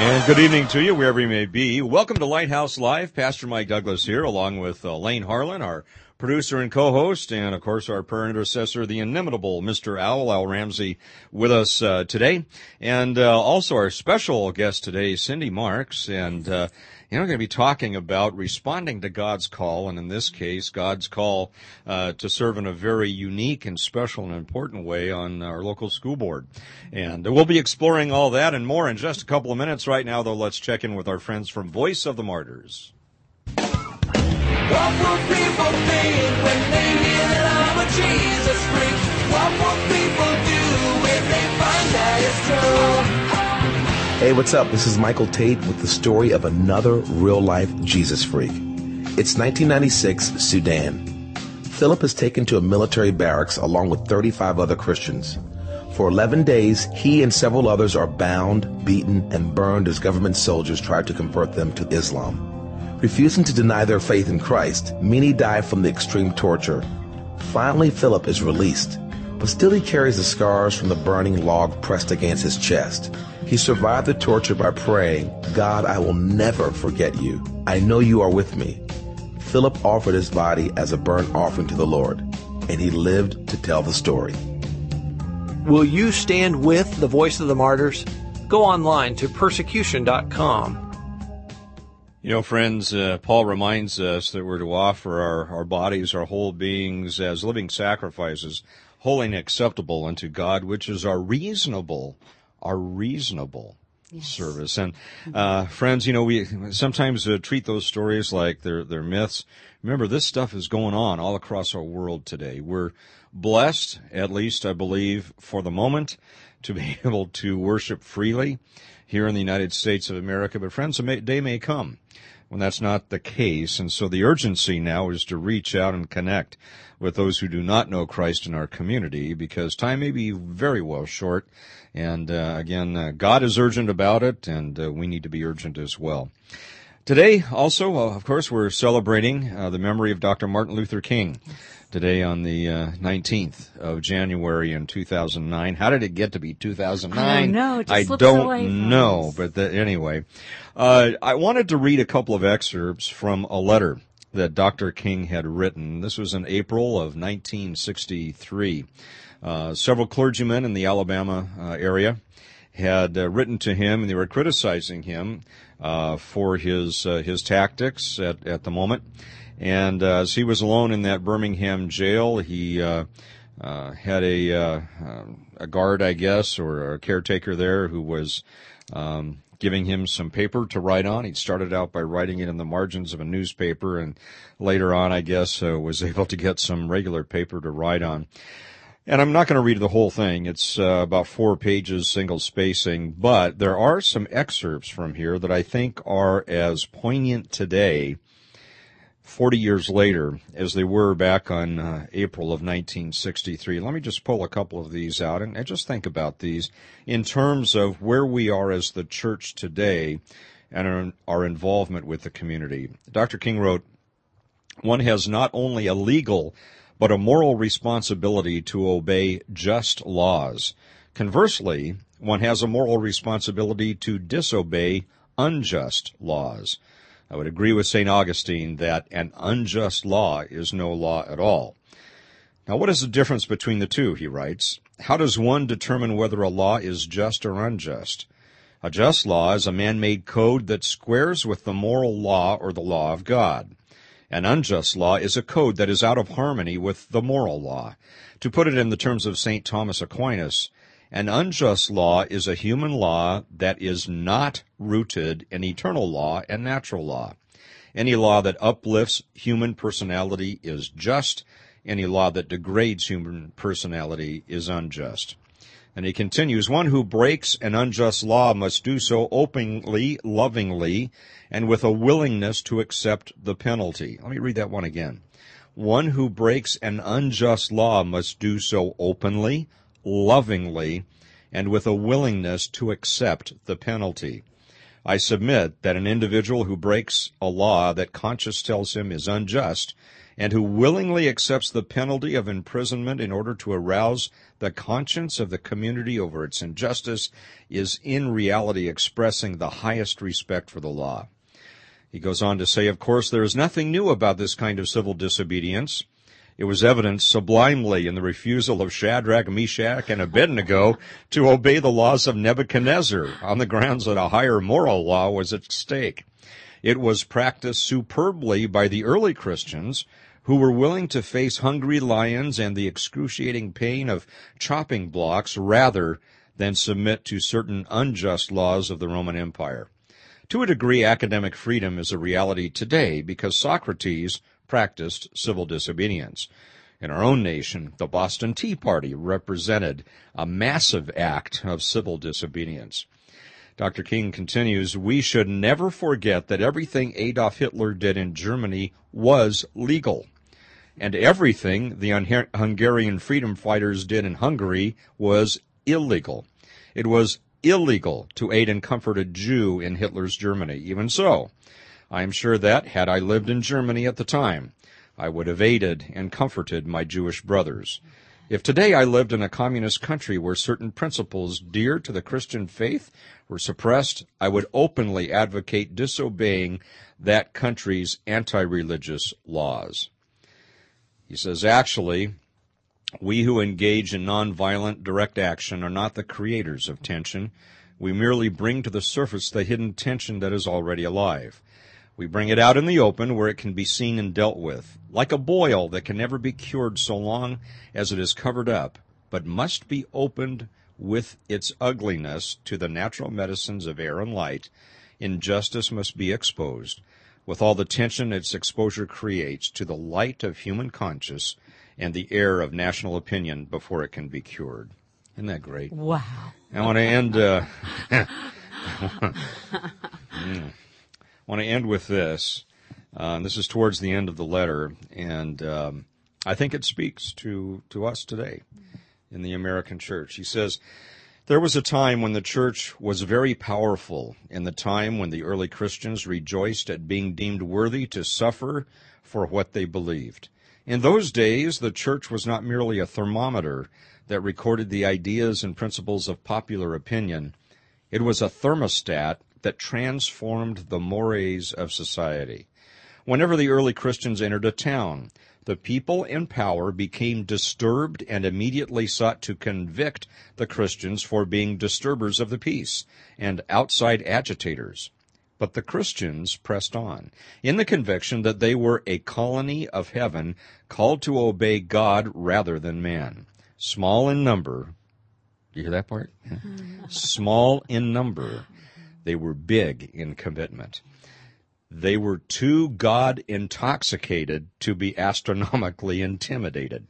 And good evening to you, wherever you may be. Welcome to Lighthouse Live. Pastor Mike Douglas here, along with uh, Lane Harlan, our producer and co-host, and of course our prayer intercessor, the inimitable Mr. Owl Al Ramsey, with us uh, today, and uh, also our special guest today, Cindy Marks, and you know, we're going to be talking about responding to God's call, and in this case, God's call uh, to serve in a very unique and special and important way on our local school board. And we'll be exploring all that and more in just a couple of minutes. Right now, though, let's check in with our friends from Voice of the Martyrs. What will people think when they hear that I'm a Jesus freak? What will people Hey, what's up? This is Michael Tait with the story of another real life Jesus freak. It's 1996, Sudan. Philip is taken to a military barracks along with 35 other Christians. For 11 days, he and several others are bound, beaten, and burned as government soldiers try to convert them to Islam. Refusing to deny their faith in Christ, many die from the extreme torture. Finally, Philip is released, but still he carries the scars from the burning log pressed against his chest. He survived the torture by praying, God, I will never forget you. I know you are with me. Philip offered his body as a burnt offering to the Lord, and he lived to tell the story. Will you stand with the voice of the martyrs? Go online to persecution.com. You know, friends, uh, Paul reminds us that we're to offer our, our bodies, our whole beings as living sacrifices, holy and acceptable unto God, which is our reasonable are reasonable yes. service. And uh, friends, you know, we sometimes uh, treat those stories like they're they're myths. Remember, this stuff is going on all across our world today. We're blessed, at least I believe, for the moment, to be able to worship freely here in the United States of America. But friends, a day may come when that's not the case. And so the urgency now is to reach out and connect with those who do not know Christ in our community because time may be very well short and uh, again, uh, God is urgent about it, and uh, we need to be urgent as well. Today, also, uh, of course, we're celebrating uh, the memory of Dr. Martin Luther King. Today on the 19th uh, of January in 2009. How did it get to be 2009? I don't know. I don't know, but the, anyway, I wanted to read a couple of excerpts from a letter that Dr. King had written. This was in April of 1963. Uh, several clergymen in the Alabama uh, area had uh, written to him, and they were criticizing him uh, for his uh, his tactics at, at the moment. And as he was alone in that Birmingham jail, he had a a guard, I guess, or a caretaker there who was. Um, giving him some paper to write on. He started out by writing it in the margins of a newspaper, and later on, I guess, uh, was able to get some regular paper to write on. And I'm not going to read the whole thing. It's uh, about four pages, single spacing, but there are some excerpts from here that I think are as poignant today, 40 years later, as they were back on uh, April of 1963. Let me just pull a couple of these out and, and just think about these in terms of where we are as the church today and our, our involvement with the community. Dr. King wrote, one has not only a legal but a moral responsibility to obey just laws. Conversely, one has a moral responsibility to disobey unjust laws. I would agree with St. Augustine that an unjust law is no law at all. Now, what is the difference between the two, he writes? How does one determine whether a law is just or unjust? A just law is a man-made code that squares with the moral law or the law of God. An unjust law is a code that is out of harmony with the moral law. To put it in the terms of St. Thomas Aquinas, an unjust law is a human law that is not rooted in eternal law and natural law. Any law that uplifts human personality is just. Any law that degrades human personality is unjust. And he continues, one who breaks an unjust law must do so openly, lovingly, and with a willingness to accept the penalty. Let me read that one again. One who breaks an unjust law must do so openly, lovingly, and with a willingness to accept the penalty. I submit that an individual who breaks a law that conscience tells him is unjust and who willingly accepts the penalty of imprisonment in order to arouse the conscience of the community over its injustice is in reality expressing the highest respect for the law. He goes on to say, of course, there is nothing new about this kind of civil disobedience. It was evidenced sublimely in the refusal of Shadrach, Meshach, and Abednego to obey the laws of Nebuchadnezzar on the grounds that a higher moral law was at stake. It was practiced superbly by the early Christians who were willing to face hungry lions and the excruciating pain of chopping blocks rather than submit to certain unjust laws of the Roman Empire. To a degree, academic freedom is a reality today because Socrates practiced civil disobedience. In our own nation, the Boston Tea Party represented a massive act of civil disobedience. Dr. King continues, we should never forget that everything Adolf Hitler did in Germany was legal. And everything the Hungarian freedom fighters did in Hungary was illegal. It was illegal to aid and comfort a Jew in Hitler's Germany. Even so, I am sure that, had I lived in Germany at the time, I would have aided and comforted my Jewish brothers. If today I lived in a communist country where certain principles dear to the Christian faith were suppressed, I would openly advocate disobeying that country's anti-religious laws. He says, actually, we who engage in nonviolent direct action are not the creators of tension. We merely bring to the surface the hidden tension that is already alive. We bring it out in the open where it can be seen and dealt with, like a boil that can never be cured so long as it is covered up, but must be opened with its ugliness to the natural medicines of air and light. Injustice must be exposed, with all the tension its exposure creates to the light of human conscience and the air of national opinion before it can be cured. Isn't that great? Wow. I want to end. Uh, mm want to end with this. Uh, this is towards the end of the letter, and um, I think it speaks to, to us today in the American church. He says, There was a time when the church was very powerful, in the time when the early Christians rejoiced at being deemed worthy to suffer for what they believed. In those days, the church was not merely a thermometer that recorded the ideas and principles of popular opinion. It was a thermostat that transformed the mores of society. Whenever the early Christians entered a town, the people in power became disturbed and immediately sought to convict the Christians for being disturbers of the peace and outside agitators. But the Christians pressed on, in the conviction that they were a colony of heaven called to obey God rather than man. Small in number. You hear that part? Yeah. Mm-hmm. Small in number, they were big in commitment. They were too God intoxicated to be astronomically intimidated.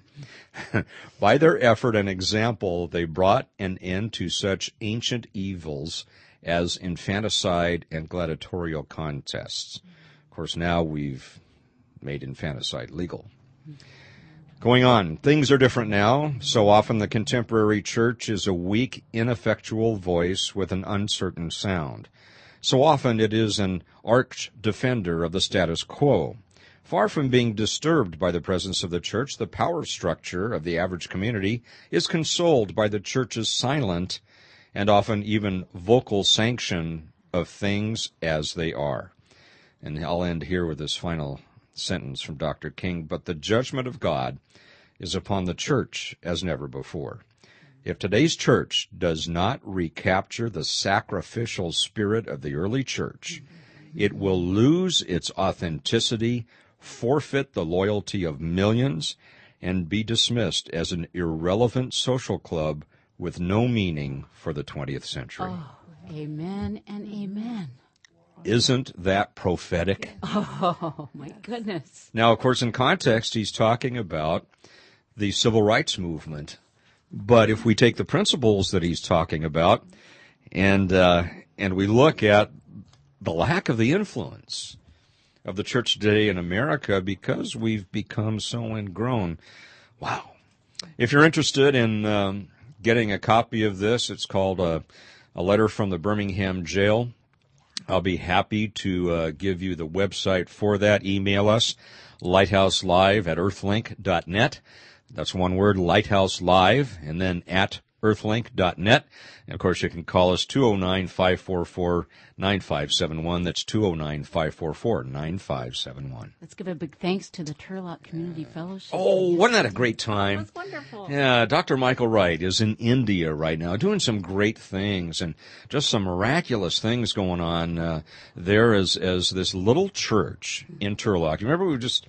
By their effort and example, they brought an end to such ancient evils as infanticide and gladiatorial contests. Of course, now we've made infanticide legal. Going on, things are different now. So often the contemporary church is a weak, ineffectual voice with an uncertain sound. So often it is an arch defender of the status quo. Far from being disturbed by the presence of the church, the power structure of the average community is consoled by the church's silent and often even vocal sanction of things as they are. And I'll end here with this final sentence from Dr. King, but the judgment of God is upon the church as never before. If today's church does not recapture the sacrificial spirit of the early church, it will lose its authenticity, forfeit the loyalty of millions, and be dismissed as an irrelevant social club with no meaning for the 20th century. Oh, amen and amen. Isn't that prophetic? Oh, my goodness. Now, of course, in context, he's talking about the civil rights movement. But if we take the principles that he's talking about and uh, and we look at the lack of the influence of the church today in America because we've become so ingrown, wow. If you're interested in um, getting a copy of this, it's called a, a letter from the Birmingham jail. I'll be happy to uh, give you the website for that. Email us, lighthouselive at earthlink.net. That's one word, lighthouse live, and then at earthlink.net. And of course, you can call us 209-544-9571. That's 209-544-9571. Let's give a big thanks to the Turlock Community Fellowship. Oh, wasn't that a great time? That's wonderful. Yeah, Dr. Michael Wright is in India right now doing some great things and just some miraculous things going on uh, there as, as this little church in Turlock. You remember we were just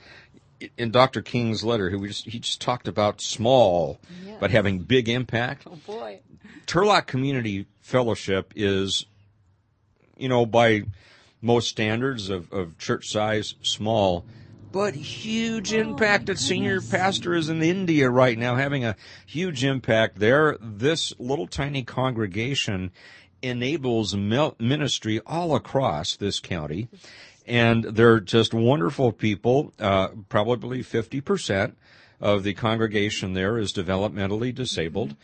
in Dr. King's letter, he just, he just talked about small but having big impact. Oh, boy. Turlock Community Fellowship is, you know, by most standards of, of church size, small, but huge oh, impact. Its senior pastor is in India right now, having a huge impact there. This little tiny congregation enables ministry all across this county, and they're just wonderful people. Uh, probably fifty percent of the congregation there is developmentally disabled.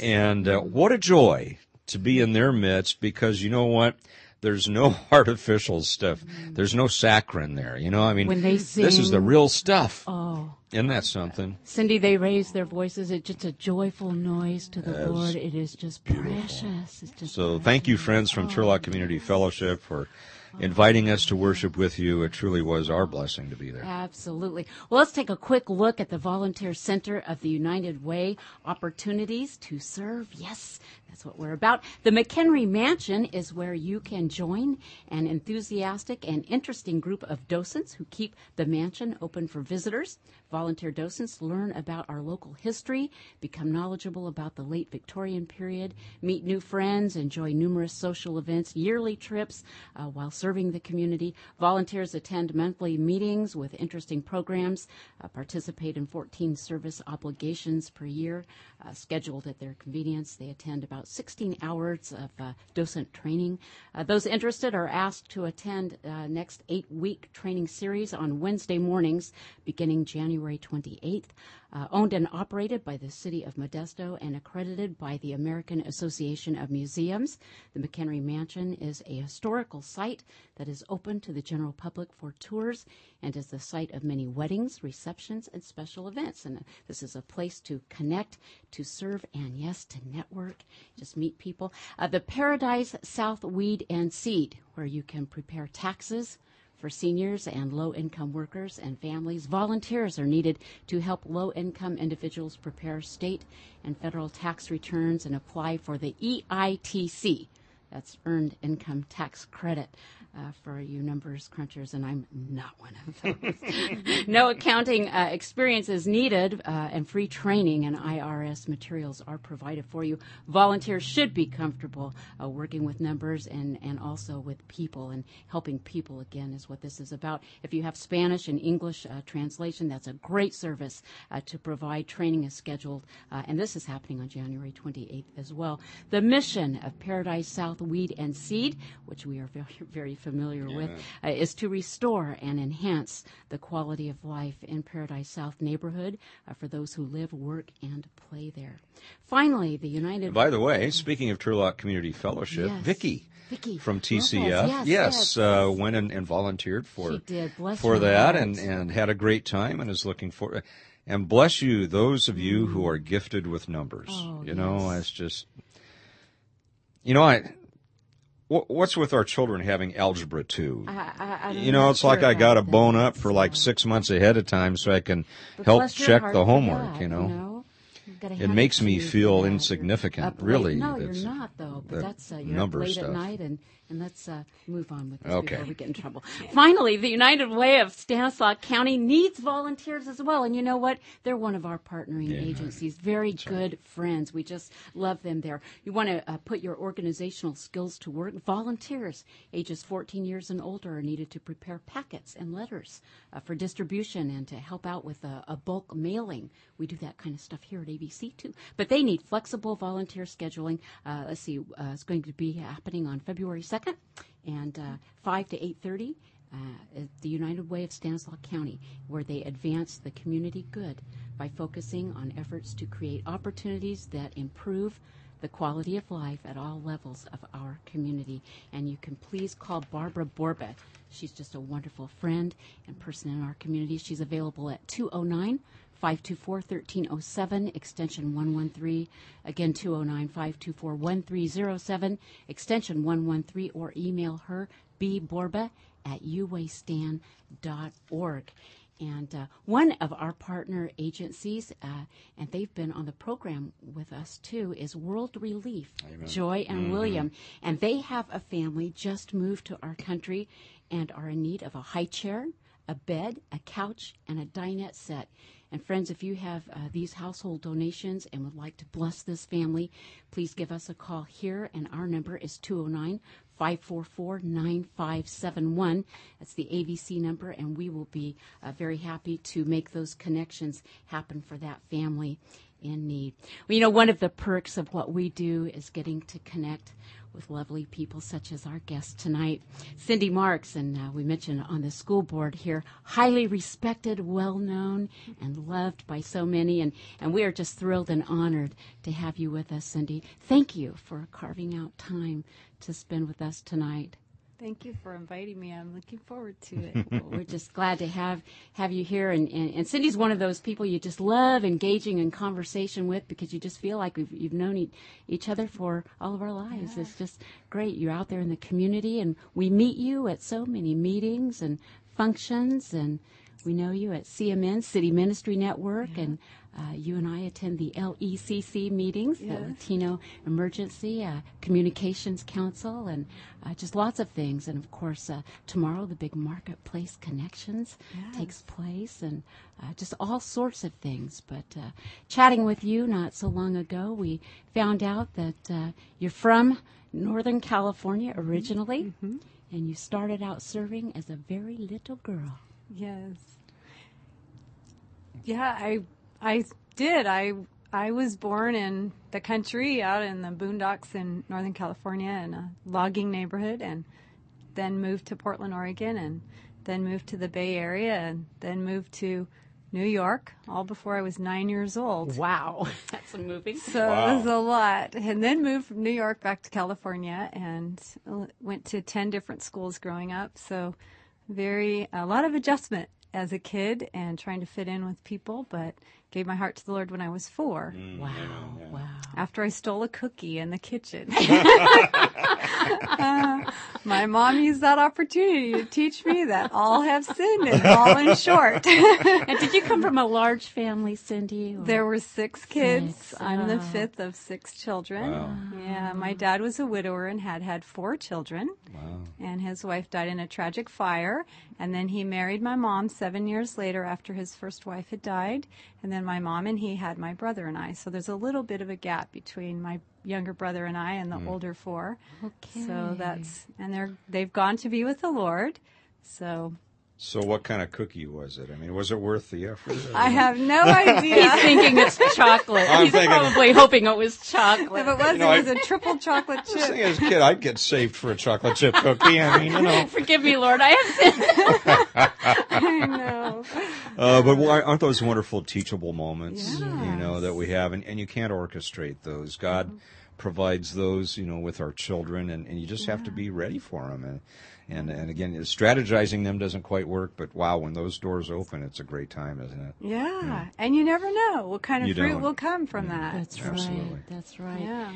And uh, what a joy to be in their midst because you know what? There's no artificial stuff. There's no saccharin there. You know, I mean, When they this is the real stuff. Oh, Isn't that something? Cindy, they raise their voices. It's just a joyful noise to the Lord. It is just precious. It's just So thank you, friends from Turlock Community Fellowship, for inviting us to worship with you. It truly was our blessing to be there. Absolutely. Well, let's take a quick look at the Volunteer Center of the United Way opportunities to serve. Yes, that's what we're about. The McHenry Mansion is where you can join an enthusiastic and interesting group of docents who keep the mansion open for visitors. Volunteer docents learn about our local history, become knowledgeable about the late Victorian period, meet new friends, enjoy numerous social events, yearly trips uh, while serving the community. Volunteers attend monthly meetings with interesting programs, uh, participate in 14 service obligations per year, uh, scheduled at their convenience. They attend about 16 hours of uh, docent training. Uh, those interested are asked to attend uh, next eight-week training series on Wednesday mornings, beginning January 28th. Uh, owned and operated by the City of Modesto and accredited by the American Association of Museums. The McHenry Mansion is a historical site that is open to the general public for tours and is the site of many weddings, receptions, and special events. And uh, this is a place to connect, to serve, and yes, to network, just meet people. Uh, the Paradise South Weed and Seed, where you can prepare taxes, for seniors and low income workers and families. Volunteers are needed to help low income individuals prepare state and federal tax returns and apply for the EITC. That's Earned Income Tax Credit. Uh, for you numbers crunchers, and I'm not one of those. no accounting uh, experience is needed, uh, and free training and IRS materials are provided for you. Volunteers should be comfortable uh, working with numbers and, and also with people, and helping people again is what this is about. If you have Spanish and English uh, translation, that's a great service uh, to provide. Training is scheduled, uh, and this is happening on January 28th as well. The mission of Paradise South Weed and Seed, which we are very, very familiar with, uh, is to restore and enhance the quality of life in Paradise South neighborhood uh, for those who live, work, and play there. Finally, the United. By the way, speaking of Turlock Community Fellowship, Yes. Vicki Vicki from TCF, yes, yes, yes. uh, went and, and volunteered for She did. Bless for that, and and had a great time, and is looking for. And bless you, those of you who are gifted with numbers. Oh, you know, yes. it's just. You know, I. wh- What's with our children having algebra two? I, I, you know, it's like I got to bone up for like six months ahead of time so I can But help check the homework. you know. Gotta it makes me feel insignificant. Really, No, you're It's- not though. But that that's uh, you're number late stuff. at night, and and let's uh, move on with this Okay. before we get in trouble. Finally, the United Way of Stanislaus County needs volunteers as well, and you know what? They're one of our partnering agencies. Very good friends. We just love them there. You want to uh, put your organizational skills to work. Volunteers ages 14 years and older are needed to prepare packets and letters uh, for distribution and to help out with a, a bulk mailing. We do that kind of stuff here at ABC too. But they need flexible volunteer scheduling. Uh, let's see, uh, it's going to be happening on February 2nd and uh, 5 to 8.30 uh, at the United Way of Stanislaus County, where they advance the community good by focusing on efforts to create opportunities that improve the quality of life at all levels of our community. And you can please call Barbara Borba. She's just a wonderful friend and person in our community. She's available at 209 524 1307, extension 113. Again, 209 524 1307, extension 113, or email her, bborba at uwaystan.org. And uh, one of our partner agencies, uh, and they've been on the program with us too, is World Relief, Joy and William. And they have a family just moved to our country and are in need of a high chair, a bed, a couch, and a dinette set. And friends, if you have uh, these household donations and would like to bless this family, please give us a call here. And our number is 209 544 9571. That's the ABC number, and we will be uh, very happy to make those connections happen for that family in need. Well, you know, one of the perks of what we do is getting to connect with lovely people such as our guest tonight, Cindy Marks, and uh, we mentioned on the school board here, highly respected, well known, and loved by so many, and, and we are just thrilled and honored to have you with us, Cindy. Thank you for carving out time to spend with us tonight. Thank you for inviting me. I'm looking forward to it. We're just glad to have have you here. And, and, and Cindy's one of those people you just love engaging in conversation with because you just feel like we've, you've known e- each other for all of our lives. It's just great. You're out there in the community, and we meet you at so many meetings and functions, and we know you at CMN, City Ministry Network, and uh, you and I attend the LECC meetings, the Latino Emergency uh, Communications Council, and uh, just lots of things. And of course, uh, tomorrow the big Marketplace Connections takes place, and uh, just all sorts of things. But uh, chatting with you not so long ago, we found out that uh, you're from Northern California originally, and you started out serving as a very little girl. Yes. Yeah, I I did. I I was born in the country out in the boondocks in Northern California in a logging neighborhood and then moved to Portland, Oregon and then moved to the Bay Area and then moved to New York all before I was 9 years old. Wow, that's a movie. So it was a lot. And then moved from New York back to California and uh, went to 10 different schools growing up. So very, a lot of adjustment as a kid and trying to fit in with people, but gave my heart to the Lord when I was four. Wow, wow. After I stole a cookie in the kitchen. Uh, my mom used that opportunity to teach me that all have sinned and fallen short. And did you come from a large family, Cindy? or- There were six kids. Six, I'm the oh. fifth of six children. Wow. Yeah, my dad was a widower and had had four children. Wow. And his wife died in a tragic fire. And then he married my mom seven years later after his first wife had died. And then my mom and he had my brother and I. So there's a little bit of a gap between my younger brother and I and the mm. older four. Okay. So that's and they're they've gone to be with the Lord. So So, what kind of cookie was it? I mean, was it worth the effort? I have no idea. He's thinking it's chocolate. I'm He's thinking- probably hoping it was chocolate. If it was, know, it was I- a triple chocolate I was thinking chip. as a kid, I'd get saved for a chocolate chip cookie. I mean, you know. Forgive me, Lord. I have sinned. I know. Uh, but why- aren't those wonderful teachable moments, you know, that we have? And, and you can't orchestrate those. God provides those, you know, with our children, and, and you just have to be ready for them. And, and, and again, strategizing them doesn't quite work, but wow, when those doors open, it's a great time, isn't it? Yeah, and you never know what kind of You fruit don't. will come from that. That's Absolutely. right. That's right. Yeah.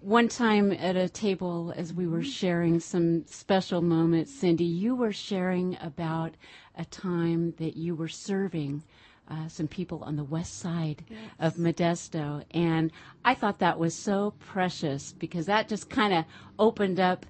One time at a table, as we were sharing some special moments, Cindy, you were sharing about a time that you were serving uh, some people on the west side of Modesto. And I thought that was so precious because that just kind of opened up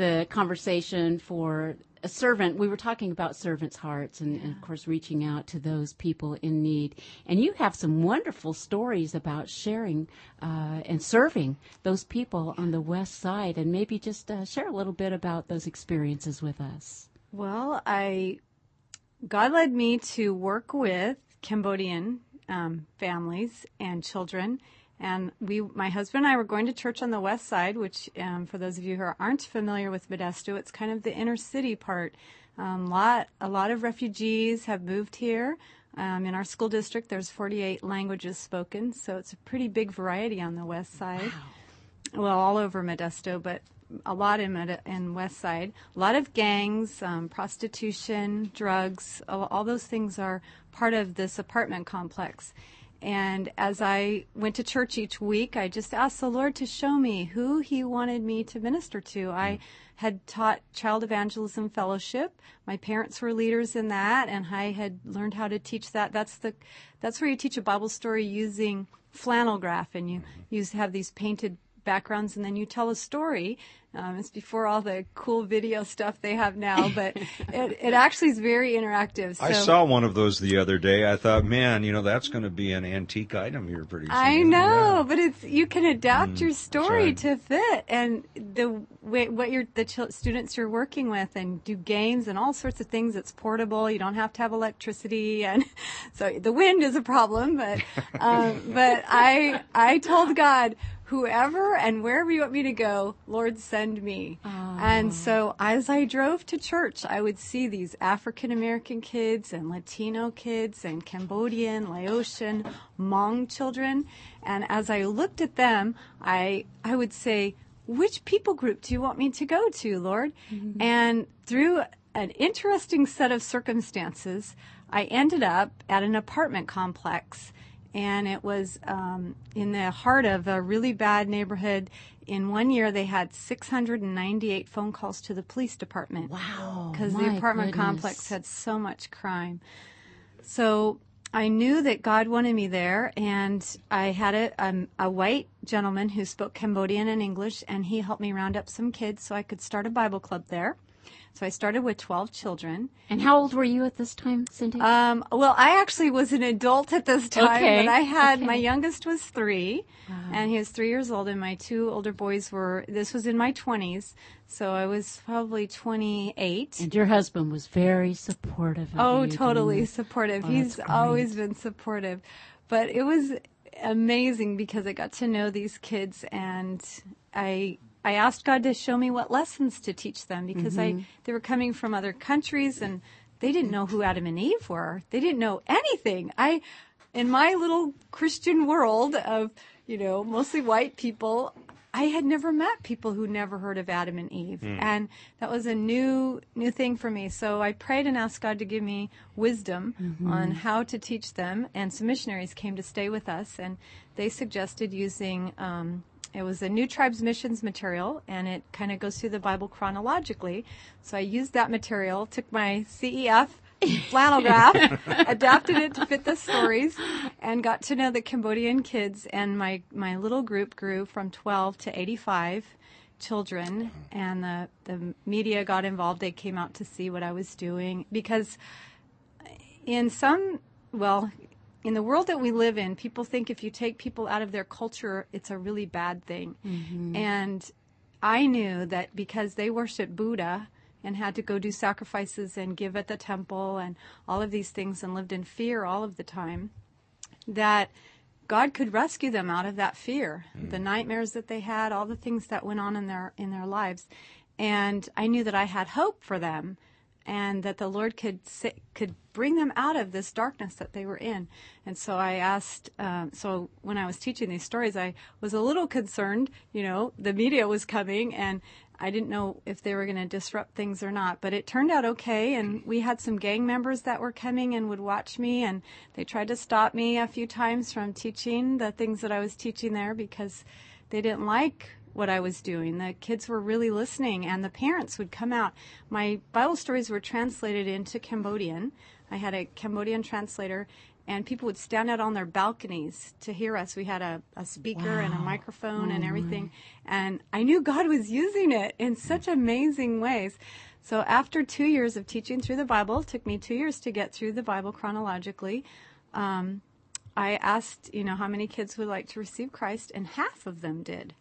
the conversation for a servant. We were talking about servants' hearts and, and, of course, reaching out to those people in need. And you have some wonderful stories about sharing uh, and serving those people on the west side. And maybe just uh, share a little bit about those experiences with us. Well, I God led me to work with Cambodian um, families and children. And we, my husband and I were going to church on the west side, which, um, for those of you who aren't familiar with Modesto, it's kind of the inner city part. Um, lot, a lot of refugees have moved here. Um, in our school district, there's 48 languages spoken, so it's a pretty big variety on the west side. Wow. Well, all over Modesto, but a lot in, in West Side. A lot of gangs, um, prostitution, drugs, all, all, those things are part of this apartment complex. And as I went to church each week, I just asked the Lord to show me who He wanted me to minister to. I hmm. had taught Child Evangelism Fellowship. My parents were leaders in that, and I had learned how to teach that. That's the, that's where you teach a Bible story using flannel graph, and you mm-hmm. use have these painted backgrounds, and then you tell a story um, it's before all the cool video stuff they have now, but it, it actually is very interactive. So. I saw one of those the other day. I thought, man, you know, that's going to be an antique item here pretty soon. I know, yeah. but it's you can adapt mm, your story right. to fit and the way, what your the ch- students you're working with, and do games and all sorts of things. It's portable. You don't have to have electricity, and so the wind is a problem. But um, but I I told God whoever and wherever you want me to go, Lord, send me. Oh. And so as I drove to church, I would see these African American kids and Latino kids and Cambodian, Laotian, Hmong children. And as I looked at them, I, I would say, which people group do you want me to go to, Lord? Mm-hmm. And through an interesting set of circumstances, I ended up at an apartment complex and it was um, in the heart of a really bad neighborhood. In one year, they had 698 phone calls to the police department. Wow! Because the apartment goodness. complex had so much crime. So I knew that God wanted me there, and I had a, um, a white gentleman who spoke Cambodian and English, and he helped me round up some kids so I could start a Bible club there. So I started with 12 children. And how old were you at this time, Cindy? Um, well, I actually was an adult at this time, okay. but I had okay. my youngest was 3 and he was three years old, and my two older boys were. This was in my 20s, so I was probably 28. And your husband was very supportive. oh, totally supportive. Oh, He's always been supportive, but it was amazing because I got to know these kids and I I asked God to show me what lessons to teach them because mm-hmm. I they were coming from other countries and they didn't know who Adam and Eve were. They didn't know anything. I in my little Christian world of, you know, mostly white people, I had never met people who never heard of Adam and Eve. Mm. And that was a new new thing for me. So I prayed and asked God to give me wisdom mm-hmm. on how to teach them. And some missionaries came to stay with us and they suggested using um, it was a New Tribes Missions material, and it kind of goes through the Bible chronologically. So I used that material, took my CEF flannel graph, adapted it to fit the stories, and got to know the Cambodian kids. And my, my little group grew from 12 to 85 children, and the, the media got involved. They came out to see what I was doing because in some, well, in the world that we live in, people think if you take people out of their culture, it's a really bad thing. Mm-hmm. And I knew that because they worshiped Buddha and had to go do sacrifices and give at the temple and all of these things and lived in fear all of the time, that God could rescue them out of that fear, mm. the nightmares that they had, all the things that went on in their in their lives. And I knew that I had hope for them and that the Lord could could bring them out of this darkness that they were in. And so I asked. Um, so when I was teaching these stories, I was a little concerned. You know, the media was coming, and I didn't know if they were going to disrupt things or not. But it turned out okay, and we had some gang members that were coming and would watch me, and they tried to stop me a few times from teaching the things that I was teaching there because they didn't like what I was doing. The kids were really listening, and the parents would come out. My Bible stories were translated into Cambodian. I had a Cambodian translator, and people would stand out on their balconies to hear us. We had a, a speaker and a microphone and everything, and I knew God was using it in such amazing ways. So after two years of teaching through the Bible, it took me two years to get through the Bible chronologically. Um, I asked, you know, how many kids would like to receive Christ, and half of them did.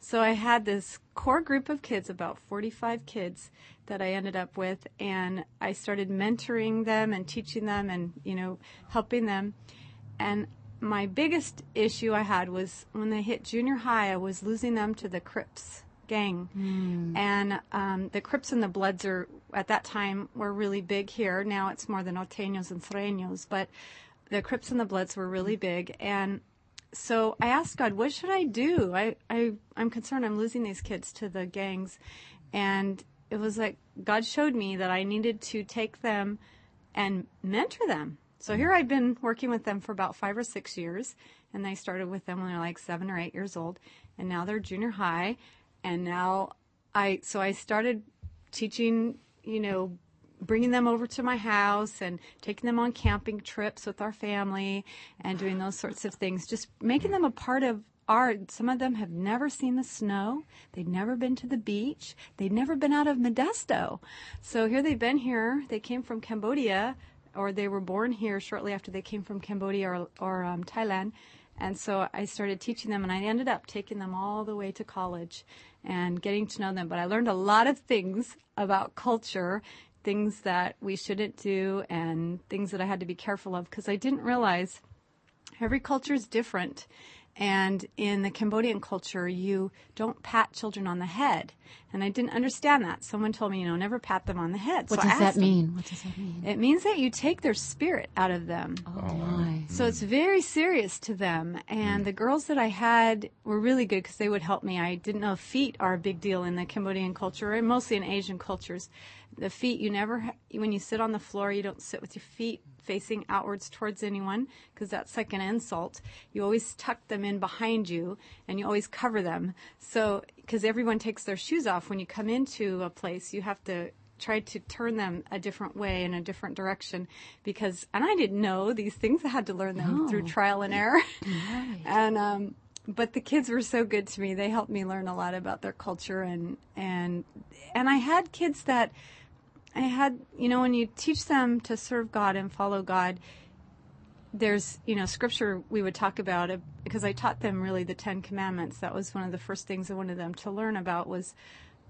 So I had this core group of kids, about 45 kids, that I ended up with, and I started mentoring them and teaching them and, you know, helping them. And my biggest issue I had was when they hit junior high, I was losing them to the Crips gang. And um, the Crips and the Bloods are, at that time, were really big here. Now it's more the Norteños and Sureños, but the Crips and the Bloods were really mm-hmm. big. And so I asked God, what should I do? I, I, I'm concerned I'm losing these kids to the gangs. And it was like God showed me that I needed to take them and mentor them. So mm-hmm. here I've been working with them for about five or six years, and I started with them when they're like seven or eight years old, and now they're junior high, and now I so I started teaching, you know, bringing them over to my house and taking them on camping trips with our family and doing those sorts of things, just making them a part of our. Some of them have never seen the snow. They'd never been to the beach. They'd never been out of Modesto. So here they've been here. They came from Cambodia, or they were born here shortly after they came from Cambodia or, or um, Thailand. And so I started teaching them, and I ended up taking them all the way to college and getting to know them. But I learned a lot of things about culture, things that we shouldn't do, and things that I had to be careful of because I didn't realize every culture is different. And in the Cambodian culture, you don't pat children on the head. And I didn't understand that. Someone told me, you know, never pat them on the head. What So does that asked them. mean? What does that mean? It means that you take their spirit out of them. Oh, oh my. So it's very serious to them. And mm. the girls that I had were really good because they would help me. I didn't know feet are a big deal in the Cambodian culture and mostly in Asian cultures. The feet, you never, ha- when you sit on the floor, you don't sit with your feet facing outwards towards anyone because that's like an insult. You always tuck them in behind you and you always cover them. So, because everyone takes their shoes off when you come into a place, you have to try to turn them a different way in a different direction because and I didn't know these things I had to learn them through trial and error and um but the kids were so good to me they helped me learn a lot about their culture and and and I had kids that I had you know when you teach them to serve God and follow God there's you know scripture we would talk about it because I taught them really the 10 commandments that was one of the first things I wanted them to learn about was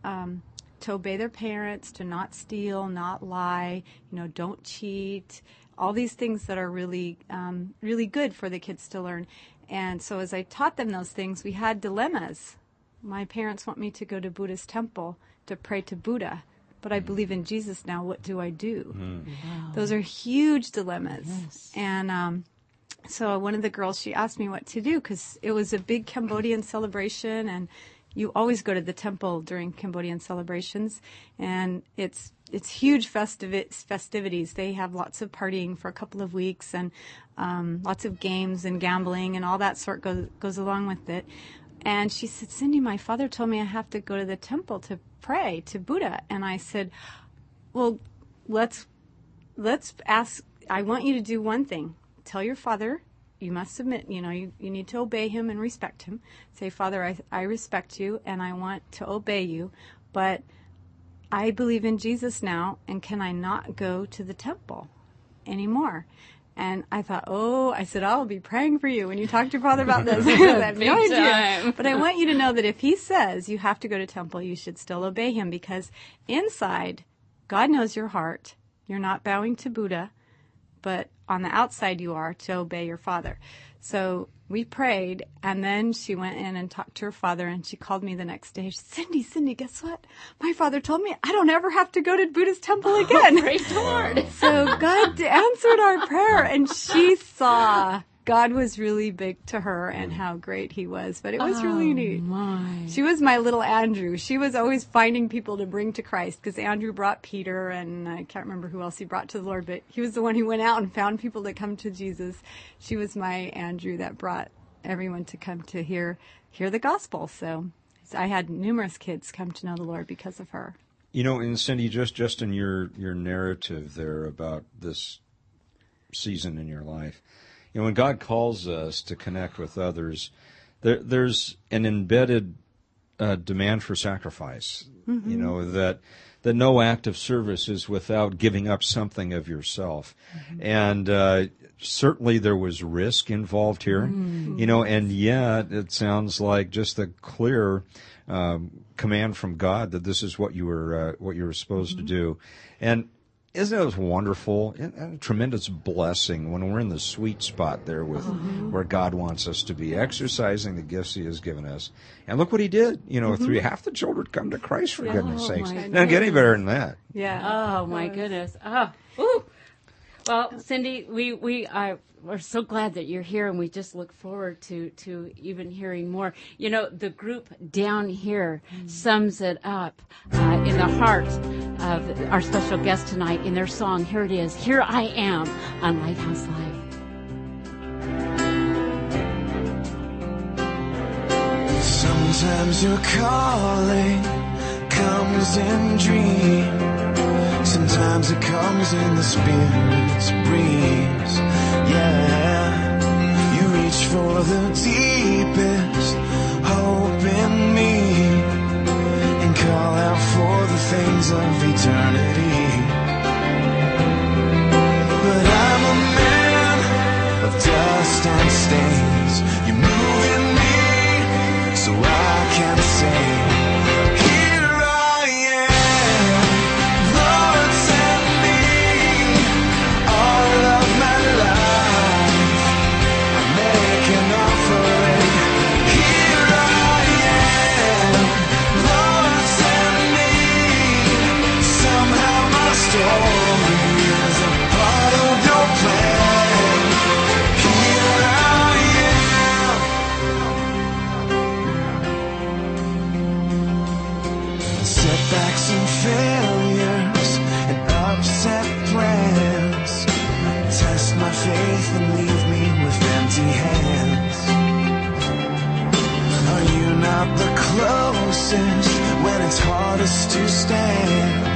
um, to obey their parents, to not steal, not lie, you know, don't cheat, all these things that are really, um, really good for the kids to learn. And so as I taught them those things, we had dilemmas. My parents want me to go to Buddha's temple to pray to Buddha, but I believe in Jesus now. What do I do? Those are huge dilemmas. And, um, so one of the girls she asked me what to do because it was a big Cambodian celebration and you always go to the temple during Cambodian celebrations and it's it's huge festivi- festivities. They have lots of partying for a couple of weeks and um, lots of games and gambling and all that sort goes goes along with it. And she said, Cindy, my father told me I have to go to the temple to pray to Buddha. And I said, well, let's let's ask i want you to do one thing. Tell your father you must submit you know you, you need to obey him and respect him. Say father I, I respect you and i want to obey you but i believe in jesus now and can i not go to the temple anymore and I thought, oh, I said, I'll be praying for you when you talk to your father about this. I have no idea. But I want you to know that if he says you have to go to temple, you should still obey him because inside, God knows your heart. You're not bowing to Buddha, but on the outside you are to obey your father. So we prayed, and then she went in and talked to her father, and she called me the next day. She said, Cindy, Cindy, guess what? My father told me I don't ever have to go to Buddha's temple oh, again. Praise Lord. So God answered our prayer, and she saw God was really big to her and mm. how great He was. But it was oh, really neat. My. She was my little Andrew. She was always finding people to bring to Christ because Andrew brought Peter, and I can't remember who else he brought to the Lord, but he was the one who went out and found people to come to Jesus. She was my Andrew that brought everyone to come to hear hear the gospel. So I had numerous kids come to know the Lord because of her. You know, and Cindy, just just in your your narrative there about this season in your life. You know, when God calls us to connect with others, there, there's an embedded uh, demand for sacrifice. You know that that no act of service is without giving up something of yourself, and uh, certainly there was risk involved here. You know, and yet it sounds like just a clear um, command from God that this is what you were uh, what you were supposed to do, and isn't it wonderful and and a tremendous blessing when we're in the sweet spot there with mm-hmm. where God wants us to be, exercising the gifts He has given us. And look what He did. You know, mm-hmm. three half the children come to Christ for goodness Oh, sakes. my Doesn't get any better than that. Yeah. Oh my goodness. Oh, ooh. Well, Cindy, we we are we're so glad that you're here, and we just look forward to to even hearing more. You know, the group down here sums it up uh, in the heart of our special guest tonight in their song. Here it is. Here I am on Lighthouse Live. Sometimes your calling comes in dream. Sometimes it comes in the spirit's breeze. Yeah, you reach for the deepest hope in me and call out for the things of eternity. But I'm a man of dust and stains. Closest when it's hardest to stand?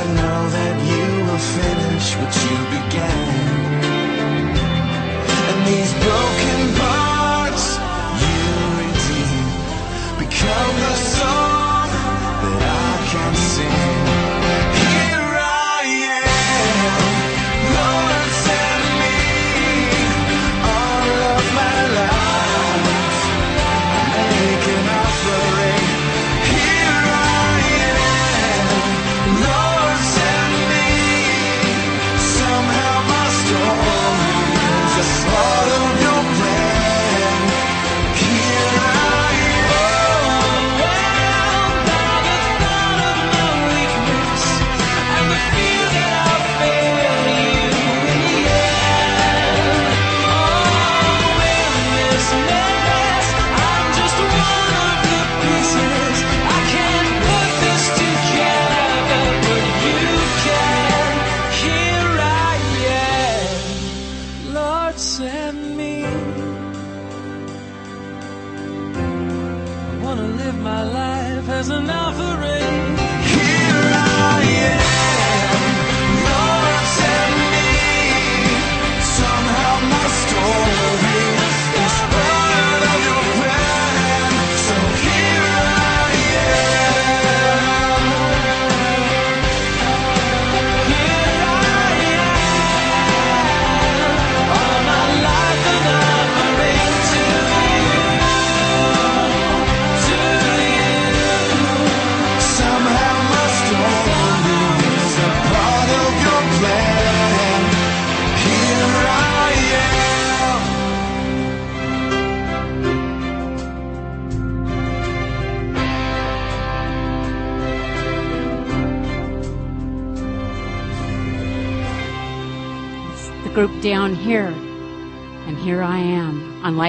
I know that you will finish what you began. And these broken parts you redeem become the song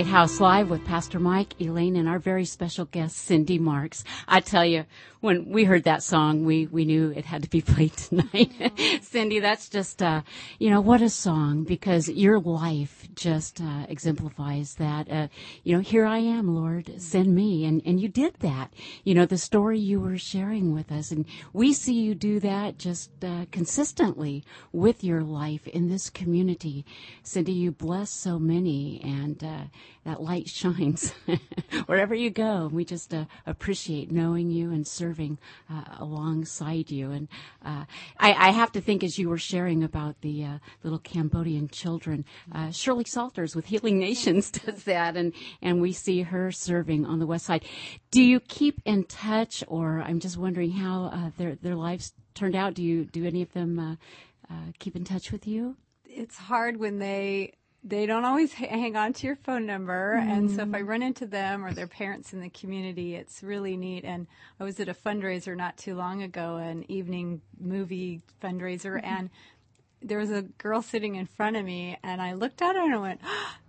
Lighthouse Live with Pastor Mike, Elaine, and our very special guest, Cindy Marks. I tell you, when we heard that song, we, we knew it had to be played tonight. Cindy, that's just, uh, you know, what a song because your life just uh, exemplifies that. Uh, you know, here I am, Lord, send me. And, and you did that. You know, the story you were sharing with us. And we see you do that just uh, consistently with your life in this community. Cindy, you bless so many and uh, that light shines wherever you go. We just uh, appreciate knowing you and serving uh, alongside you. And uh, I, I, have to think, as you were sharing about the uh, little Cambodian children, uh, Shirley Salters with Healing Nations does that, and and we see her serving on the west side. Do you keep in touch, or I'm just wondering how uh, their their lives turned out? Do you do any of them keep in touch with you? It's hard when they they don't always hang on to your phone number. Mm. And so if I mm. run into them or their parents in the community, it's really neat. And I was at a fundraiser not too long ago, an evening movie fundraiser, mm-hmm. and there was a girl sitting in front of me, and I looked at her and I went,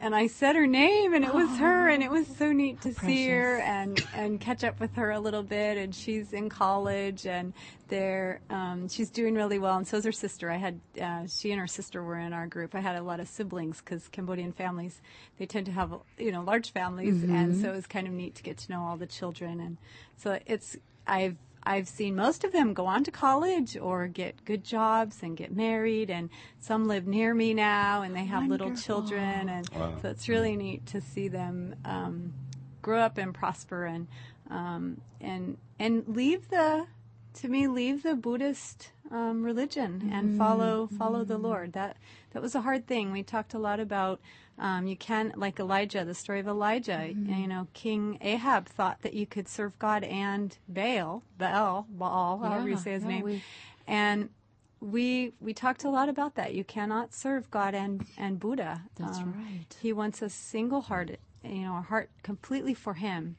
and I said her name, and it was her, and it was so neat to see her and and catch up with her a little bit. And she's in college, and they're um, she's doing really well, and so is her sister. I had uh, she and her sister were in our group. I had a lot of siblings because Cambodian families they tend to have you know large families, mm-hmm. and so it was kind of neat to get to know all the children. And so it's I've I've seen most of them go on to college or get good jobs and get married, and some live near me now and they have Wonderful. little children, and wow. so it's really neat to see them um, grow up and prosper and um, and and leave the to me leave the Buddhist um, religion and follow follow the Lord. That that was a hard thing. We talked a lot about um, you can like Elijah, the story of Elijah. Mm-hmm. You know, King Ahab thought that you could serve God and Baal, Baal, Baal, yeah, however you say his yeah, name, we... and we we talked a lot about that. You cannot serve God and and Buddha. That's um, right. He wants a single hearted, you know, a heart completely for Him.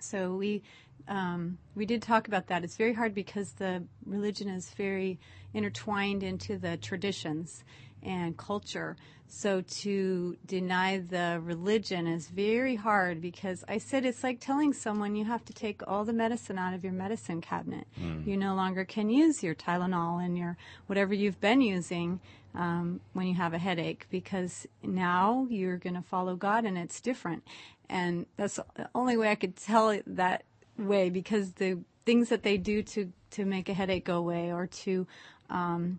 So we um, we did talk about that. It's very hard because the religion is very intertwined into the traditions and culture. So to deny the religion is very hard because I said it's like telling someone you have to take all the medicine out of your medicine cabinet. Mm. You no longer can use your Tylenol and your whatever you've been using um, when you have a headache because now you're going to follow God and it's different. And that's the only way I could tell that way because the things that they do to to make a headache go away or to um,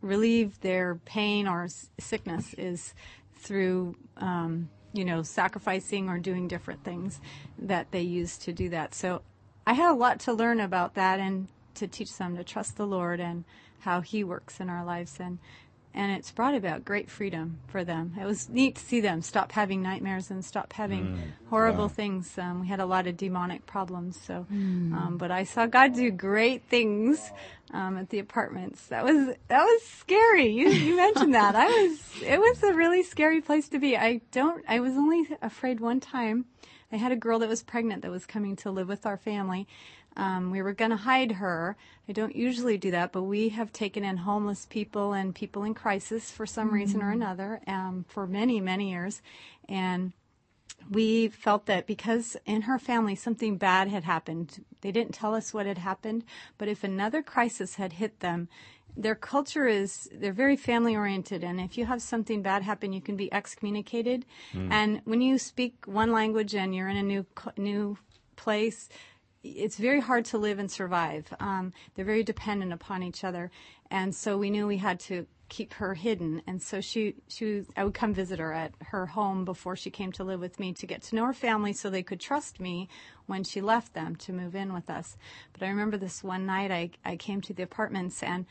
relieve their pain or sickness is through um, you know sacrificing or doing different things that they use to do that. So i had a lot to learn about that and to teach them to trust the lord and how he works in our lives. And and it's brought about great freedom for them. It was neat to see them stop having nightmares and stop having mm, horrible wow. things. Um, we had a lot of demonic problems, so mm. um, but I saw God do great things um, at the apartments. That was that was scary. You, you mentioned that. I was it was a really scary place to be. I don't. I was only afraid one time. I had a girl that was pregnant that was coming to live with our family. Um, we were going to hide her. I don't usually do that, but we have taken in homeless people and people in crisis for some mm-hmm. reason or another um, for many, many years. And we felt that because in her family something bad had happened, they didn't tell us what had happened, but if another crisis had hit them, their culture is they're very family oriented and if you have something bad happen you can be excommunicated mm. and when you speak one language and you're in a new new place it's very hard to live and survive. Um, they're very dependent upon each other, and so we knew we had to keep her hidden. And so she, she, I would come visit her at her home before she came to live with me to get to know her family, so they could trust me when she left them to move in with us. But I remember this one night I, I came to the apartments and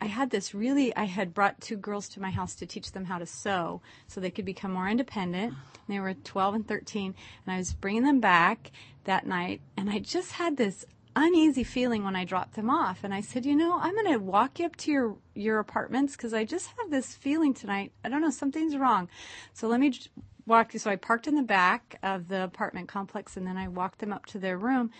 I had this really, I had brought two girls to my house to teach them how to sew so they could become more independent. Uh-huh. They were 12 and 13, and I was bringing them back that night, and I just had this uneasy feeling when I dropped them off. And I said, you know, I'm going to walk you up to your, your apartments because I just have this feeling tonight. I don't know, something's wrong. So let me walk you. So I parked in the back of the apartment complex and then I walked them up to their room.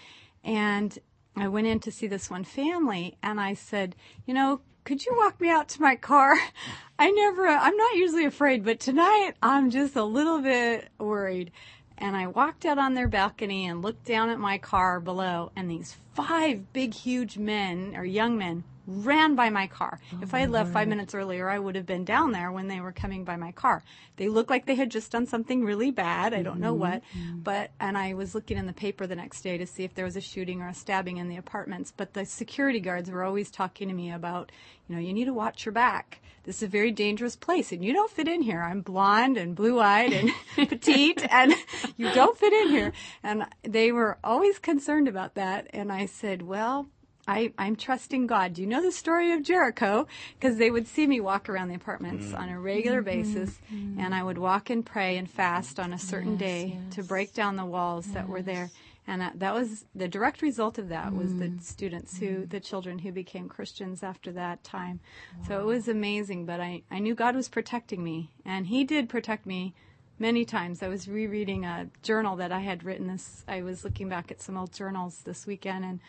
And I went in to see this one family and I said, you know, could you walk me out to my car? I never, I'm not usually afraid, but tonight I'm just a little bit worried. And I walked out on their balcony and looked down at my car below, and these five big, huge men, or young men, ran by my car. Oh if I had left five minutes earlier, I would have been down there when they were coming by my car. They looked like they had just done something really bad. I don't know what. Mm-hmm. Mm-hmm. But, and I was looking in the paper the next day to see if there was a shooting or a stabbing in the apartments. But the security guards were always talking to me about, you know, you need to watch your back. This is a very dangerous place and you don't fit in here. I'm blonde and blue eyed and petite and you don't fit in here. And they were always concerned about that. And I said, well, I, I'm trusting God. Do you know the story of Jericho? Because they would see me walk around the apartments on a regular mm-hmm. basis, mm-hmm. and I would walk and pray and fast on a certain Yes, day to break down the walls that were there. And uh, that was the direct result of that was the mm. students who, mm. the children who became Christians after that time. So it was amazing, but I, I knew God was protecting me, and He did protect me many times. I was rereading a journal that I had written this. I was looking back at some old journals this weekend, and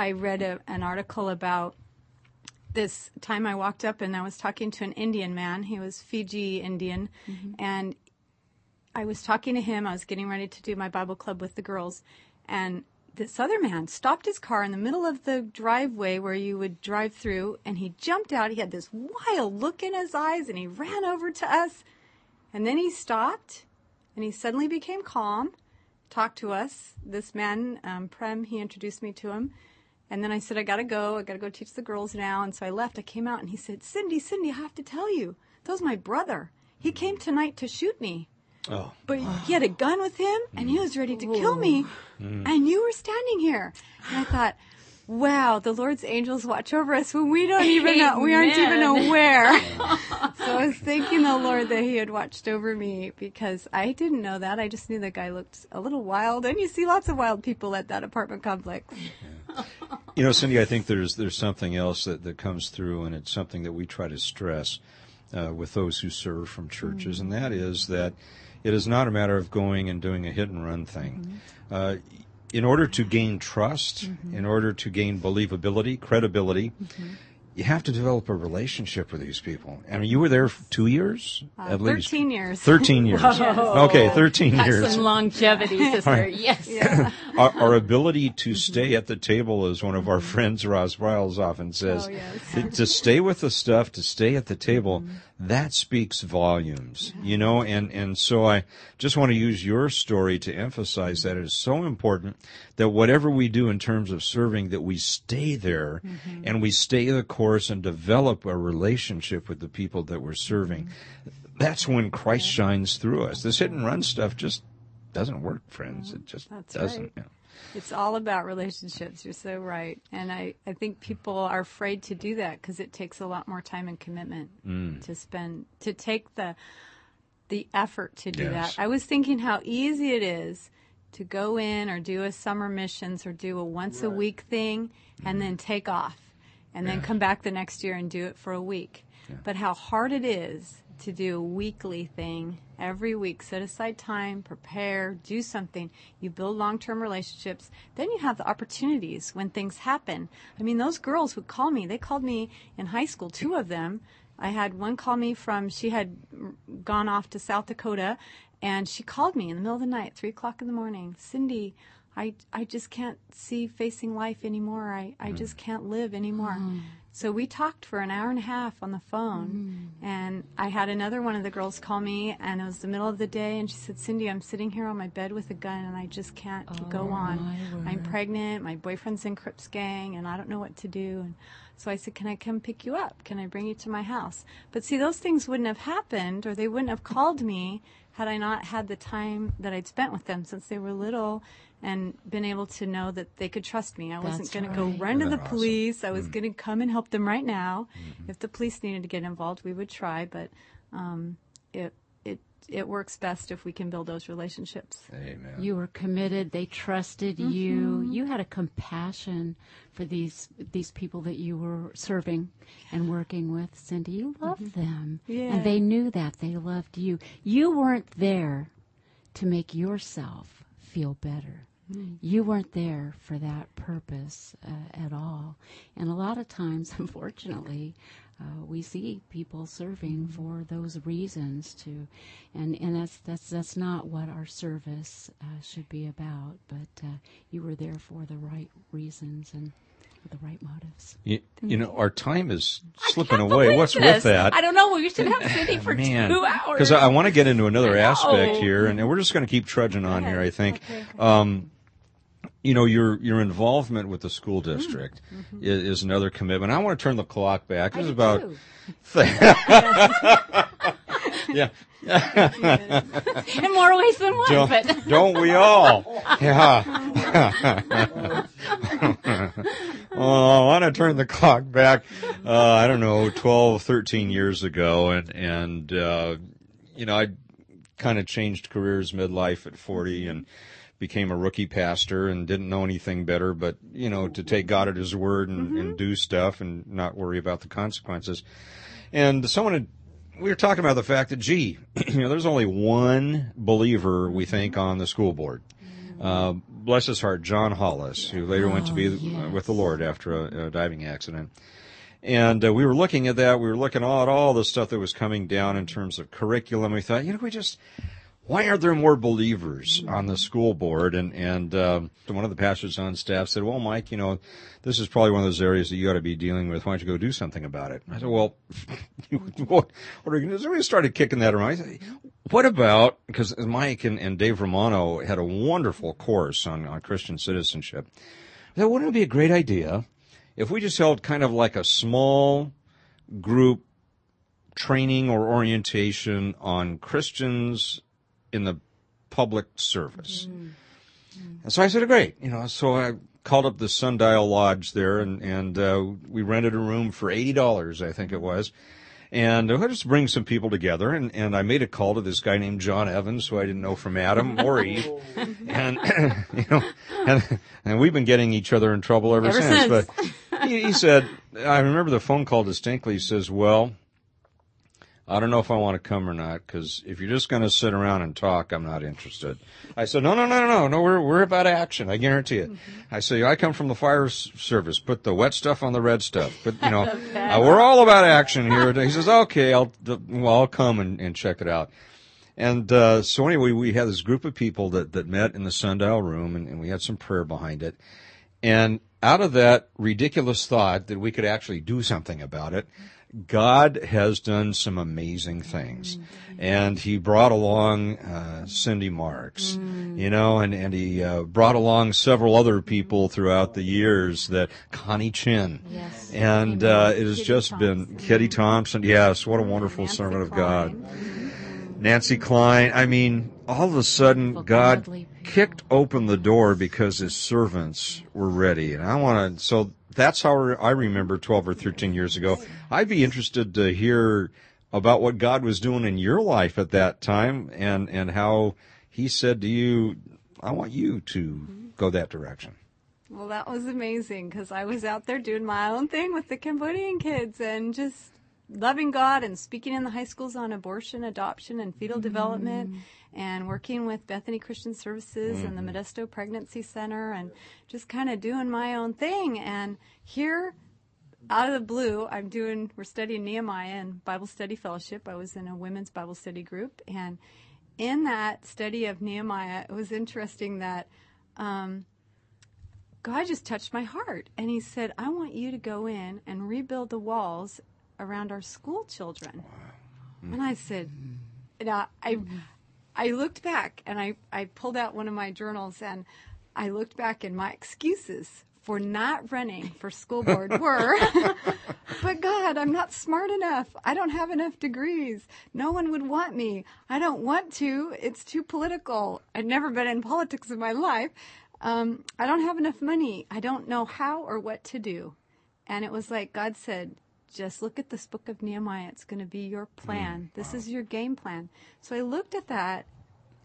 I read a, an article about this time I walked up and I was talking to an Indian man. He was Fiji Indian, and I was talking to him. I was getting ready to do my Bible club with the girls, and this other man stopped his car in the middle of the driveway where you would drive through, and he jumped out. He had this wild look in his eyes, and he ran over to us, and then he stopped, and he suddenly became calm, talked to us. This man, um, Prem, he introduced me to him. And then I said, I gotta go. I gotta go teach the girls now. And so I left. I came out and he said, Cindy, Cindy, I have to tell you, that was my brother. He came tonight to shoot me. Oh. But he had a gun with him and he was ready to kill me. Oh. And you were standing here. And I thought, wow, the Lord's angels watch over us when we don't even know, we aren't even aware. so I was thanking the Lord that he had watched over me because I didn't know that. I just knew the guy looked a little wild. And you see lots of wild people at that apartment complex. You know, Cindy, I think there's there's something else that, that comes through, and it's something that we try to stress uh, with those who serve from churches, and that is that it is not a matter of going and doing a hit and run thing. Uh, in order to gain trust, mm-hmm. in order to gain believability, credibility, mm-hmm. You have to develop a relationship with these people. I mean, you were there for two years Uh, at least. 13 years. Thirteen years. Okay, thirteen Got years. some longevity, sister. Yes. our, our ability to mm-hmm. stay at the table, as one of our mm-hmm. friends, Ross Riles, often says, Oh, yes. to, stay with the stuff, to stay at the mm-hmm. table, that speaks volumes, you know, and, and so I just want to use your story to emphasize that it is so important that whatever we do in terms of serving, that we stay there and we stay the course and develop a relationship with the people that we're serving. That's when Christ shines through us. This hit and run stuff just doesn't work, friends. It just That's doesn't. right. yeah. It's all about relationships. You're so right. And I, I think people are afraid to do that because it takes a lot more time and commitment Mm. to spend, to take the, the effort to do Yes. that. I was thinking how easy it is to go in or do a summer missions or do a once a week thing and then mm-hmm. take off and then come back the next year and do it for a week. But how hard it is to do a weekly thing every week. Set aside time, prepare, do something. You build long term relationships. Then you have the opportunities when things happen. I mean, those girls would call me. They called me in high school, two of them. I had one call me from, she had gone off to South Dakota, and she called me in the middle of the night, three o'clock in the morning. Cindy, I, I just can't see facing life anymore. I, I mm. just can't live anymore. Mm. So we talked for an hour and a half on the phone, mm. and I had another one of the girls call me, and it was the middle of the day, and she said, "Cindy, I'm sitting here on my bed with a gun, and I just can't oh, go on. I'm pregnant. My boyfriend's in Crips gang, and I don't know what to do." And so I said, "Can I come pick you up? Can I bring you to my house?" But see, those things wouldn't have happened, or they wouldn't have called me had I not had the time that I'd spent with them since they were little and been able to know that they could trust me. I wasn't That's going to go right. run to the awesome. police. I was going to come and help them right now. If the police needed to get involved, we would try, but um, it it it works best if we can build those relationships. Amen. You were committed. They trusted you. Mm-hmm. You had a compassion for these these people that you were serving and working with. Cindy, you loved mm-hmm. them, Yeah. and they knew that they loved you. You weren't there to make yourself feel better. Mm. You weren't there for that purpose uh, at all. And a lot of times, unfortunately, uh, we see people serving for those reasons to, and, and that's that's that's not what our service uh, should be about. But uh, you were there for the right reasons and the right motives. You, you know, our time is slipping away. What's this. with that? I don't know. We should have Cindy for Man, two hours. because I, I want to get into another aspect here, and, and we're just going to keep trudging on here. I think. Um, you know your your involvement with the school district is, is another commitment. I want to turn the clock back. Is about yeah. in more ways than one. Don't, but don't we all? Yeah. well, I want to turn the clock back, uh, I don't know, 12, 13 years ago. And, and, uh, you know, I kind of changed careers midlife at 40 and became a rookie pastor and didn't know anything better, but, you know, to take God at his word and, and do stuff and not worry about the consequences. And someone had we were talking about the fact that, gee, you know, there's only one believer we think on the school board. Uh, bless his heart, John Hollis, who later went to be yes. with the Lord after a, a diving accident. And uh, we were looking at that. We were looking at all the stuff that was coming down in terms of curriculum. We thought, you know, we just why aren't there more believers on the school board? And and um, one of the pastors on staff said, well, Mike, you know, this is probably one of those areas that you ought to be dealing with. Why don't you go do something about it? I said, well, what, what are you going to we started kicking that around. Said, what about, because Mike and, and Dave Romano had a wonderful course on, on Christian citizenship. Said, wouldn't it be a great idea if we just held kind of like a small group training or orientation on Christians in the public service. And so I said, great. You know, so I called up the Sundial Lodge there and, and, uh, we rented a room for $80, I think it was. And I just bring some people together. And, and I made a call to this guy named John Evans, who I didn't know from Adam or Eve. And, you know, and, and we've been getting each other in trouble ever, Ever since. since. But he, he said, I remember the phone call distinctly. He says, well, I don't know if I want to come or not because if you're just going to sit around and talk, I'm not interested. I said, no, no, no, no, no, we're, we're about action. I guarantee it. I say, I come from the fire service. Put the wet stuff on the red stuff. But, you know, uh, we're all about action here. He says, okay, I'll, well, I'll come and, and check it out. And, uh, so anyway, we had this group of people that, that met in the sundial room and, and we had some prayer behind it. And out of that ridiculous thought that we could actually do something about it, God has done some amazing things. And he brought along uh, Cindy Marks, you know, and, and he uh, brought along several other people throughout the years that Connie Chin. Yes. And uh, it has Kitty just been Thompson. Kitty Thompson. Yes, what a wonderful Nancy servant of Klein. God. Nancy Klein. I mean, all of a sudden, Wonderful, God godly kicked open the door because his servants were ready. And I want to, so that's how I remember 12 or 13 years ago. I'd be interested to hear about what God was doing in your life at that time and, and how he said to you, I want you to go that direction. Well, that was amazing because I was out there doing my own thing with the Cambodian kids and just loving God and speaking in the high schools on abortion, adoption, and fetal mm-hmm. development, and working with Bethany Christian Services and the mm-hmm. Modesto Pregnancy Center, and just kind of doing my own thing. And here, out of the blue, I'm doing, we're studying Nehemiah and Bible Study Fellowship. I was in a women's Bible study group, and in that study of Nehemiah, it was interesting that. Um, God just touched my heart and he said, I want you to go in and rebuild the walls around our school children. And I said, and I, I, I looked back and I, I pulled out one of my journals and I looked back and my excuses for not running for school board were, but God, I'm not smart enough. I don't have enough degrees. No one would want me. I don't want to. It's too political. I'd never been in politics in my life. Um, I don't have enough money. I don't know how or what to do. And it was like God said, just look at this book of Nehemiah. It's going to be your plan. This is your game plan. So I looked at that,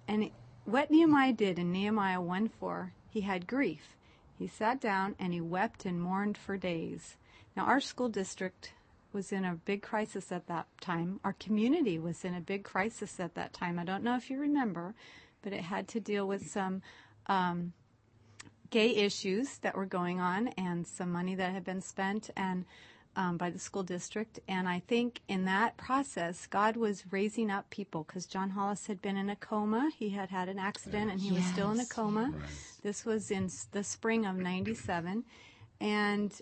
and it, what Nehemiah did in Nehemiah 1 4, he had grief. He sat down and he wept and mourned for days. Now, our school district was in a big crisis at that time. Our community was in a big crisis at that time. I don't know if you remember, but it had to deal with some um, gay issues that were going on and some money that had been spent and um, by the school district. And I think in that process, God was raising up people because John Hollis had been in a coma. He had had an accident and he was still in a Yes. coma. This was in the spring of 97. And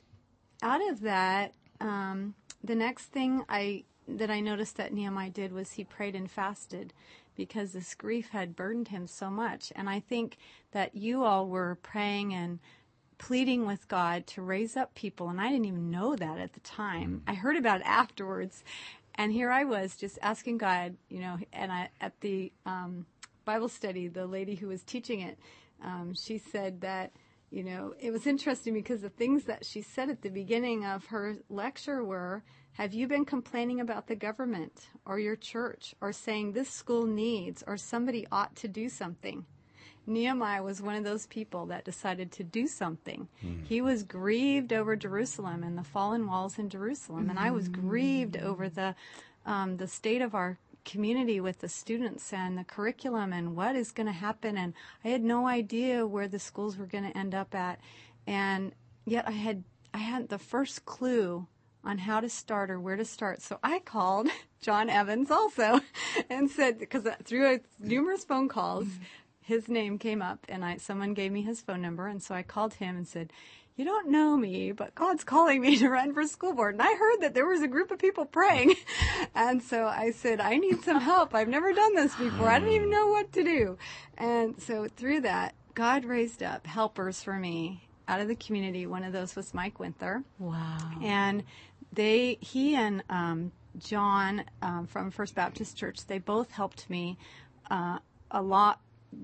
out of that, um, the next thing I that I noticed that Nehemiah did was he prayed and fasted because this grief had burdened him so much. And I think that you all were praying and pleading with God to raise up people, and I didn't even know that at the time. I heard about it afterwards, and here I was just asking God, you know, and I at the um, Bible study, the lady who was teaching it, um, she said that. You know, it was interesting because the things that she said at the beginning of her lecture were Have you been complaining about the government or your church or saying this school needs or somebody ought to do something? Nehemiah was one of those people that decided to do something. He was grieved over Jerusalem and the fallen walls in Jerusalem, and I was grieved over the um, the state of our community with the students and the curriculum and what is going to happen. And I had no idea where the schools were going to end up at, and yet I had I hadn't the first clue on how to start or where to start. So I called John Evans also and said, because through numerous phone calls, his name came up and I, someone gave me his phone number. And so I called him and said, you don't know me, but God's calling me to run for school board. And I heard that there was a group of people praying. And so I said, I need some help. I've never done this before. I don't even know what to do. And so through that, God raised up helpers for me out of the community. One of those was Mike Winther Wow. and they he and um, John um, from First Baptist Church they both helped me uh, a lot